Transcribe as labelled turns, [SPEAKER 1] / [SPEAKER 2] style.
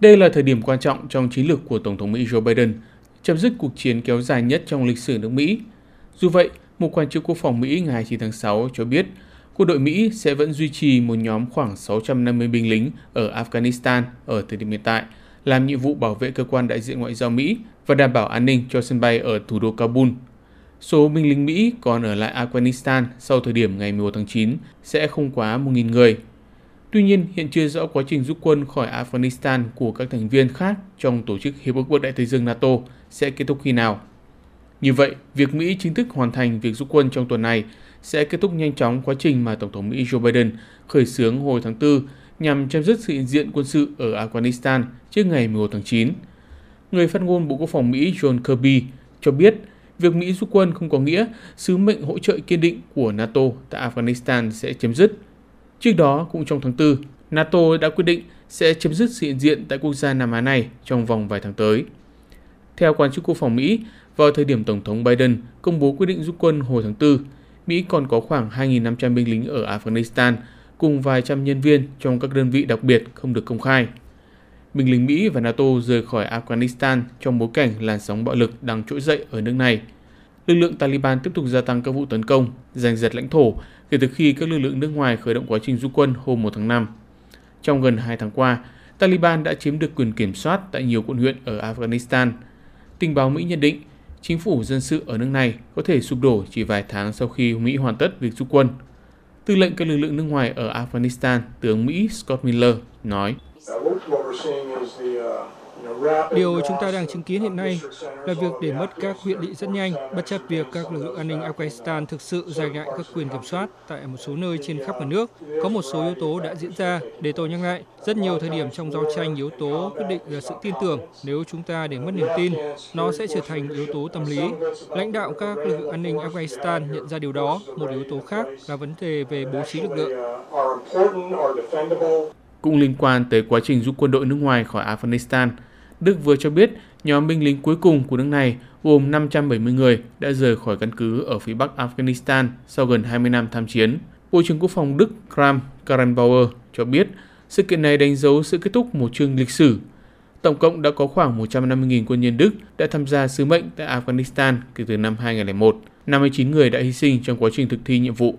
[SPEAKER 1] Đây là thời điểm quan trọng trong chiến lược của Tổng thống Mỹ Joe Biden, chấm dứt cuộc chiến kéo dài nhất trong lịch sử nước Mỹ. Dù vậy, một quan chức quốc phòng Mỹ ngày 29 tháng 6 cho biết quân đội Mỹ sẽ vẫn duy trì một nhóm khoảng 650 binh lính ở Afghanistan ở thời điểm hiện tại, làm nhiệm vụ bảo vệ cơ quan đại diện ngoại giao Mỹ và đảm bảo an ninh cho sân bay ở thủ đô Kabul. Số binh lính Mỹ còn ở lại Afghanistan sau thời điểm ngày 11 tháng 9 sẽ không quá 1.000 người. Tuy nhiên, hiện chưa rõ quá trình rút quân khỏi Afghanistan của các thành viên khác trong Tổ chức Hiệp ước Bắc Đại Tây Dương NATO sẽ kết thúc khi nào. Như vậy, việc Mỹ chính thức hoàn thành việc rút quân trong tuần này sẽ kết thúc nhanh chóng quá trình mà Tổng thống Mỹ Joe Biden khởi xướng hồi tháng 4 nhằm chấm dứt sự hiện diện quân sự ở Afghanistan trước ngày 11 tháng 9. Người phát ngôn Bộ Quốc phòng Mỹ John Kirby cho biết việc Mỹ rút quân không có nghĩa sứ mệnh hỗ trợ kiên định của NATO tại Afghanistan sẽ chấm dứt. Trước đó, cũng trong tháng 4, NATO đã quyết định sẽ chấm dứt sự hiện diện tại quốc gia Nam Á này trong vòng vài tháng tới. Theo quan chức quốc phòng Mỹ, vào thời điểm Tổng thống Biden công bố quyết định rút quân hồi tháng 4, Mỹ còn có khoảng 2.500 binh lính ở Afghanistan cùng vài trăm nhân viên trong các đơn vị đặc biệt không được công khai. Binh lính Mỹ và NATO rời khỏi Afghanistan trong bối cảnh làn sóng bạo lực đang trỗi dậy ở nước này. Lực lượng Taliban tiếp tục gia tăng các vụ tấn công, giành giật lãnh thổ kể từ khi các lực lượng nước ngoài khởi động quá trình rút quân hôm 1 tháng 5. Trong gần 2 tháng qua, Taliban đã chiếm được quyền kiểm soát tại nhiều quận huyện ở Afghanistan. Tình báo Mỹ nhận định chính phủ dân sự ở nước này có thể sụp đổ chỉ vài tháng sau khi Mỹ hoàn tất việc rút quân. Tư lệnh các lực lượng nước ngoài ở Afghanistan, tướng Mỹ Scott Miller nói.
[SPEAKER 2] Điều chúng ta đang chứng kiến hiện nay là việc để mất các huyện lỵ rất nhanh, bất chấp việc các lực lượng an ninh Afghanistan thực sự giành lại các quyền kiểm soát tại một số nơi trên khắp cả nước. Có một số yếu tố đã diễn ra. Để tôi nhắc lại, rất nhiều thời điểm trong giao tranh yếu tố quyết định là sự tin tưởng. Nếu chúng ta để mất niềm tin, nó sẽ trở thành yếu tố tâm lý. Lãnh đạo các lực lượng an ninh Afghanistan nhận ra điều đó. Một yếu tố khác là vấn đề về bố trí lực lượng.
[SPEAKER 1] Cũng liên quan tới quá trình rút quân đội nước ngoài khỏi Afghanistan, Đức vừa cho biết nhóm binh lính cuối cùng của nước này gồm 570 người đã rời khỏi căn cứ ở phía bắc Afghanistan sau gần 20 năm tham chiến. Bộ trưởng Quốc phòng Đức Kram Karrenbauer cho biết sự kiện này đánh dấu sự kết thúc một chương lịch sử. Tổng cộng đã có khoảng 150.000 quân nhân Đức đã tham gia sứ mệnh tại Afghanistan kể từ năm 2001. 59 người đã hy sinh trong quá trình thực thi nhiệm vụ.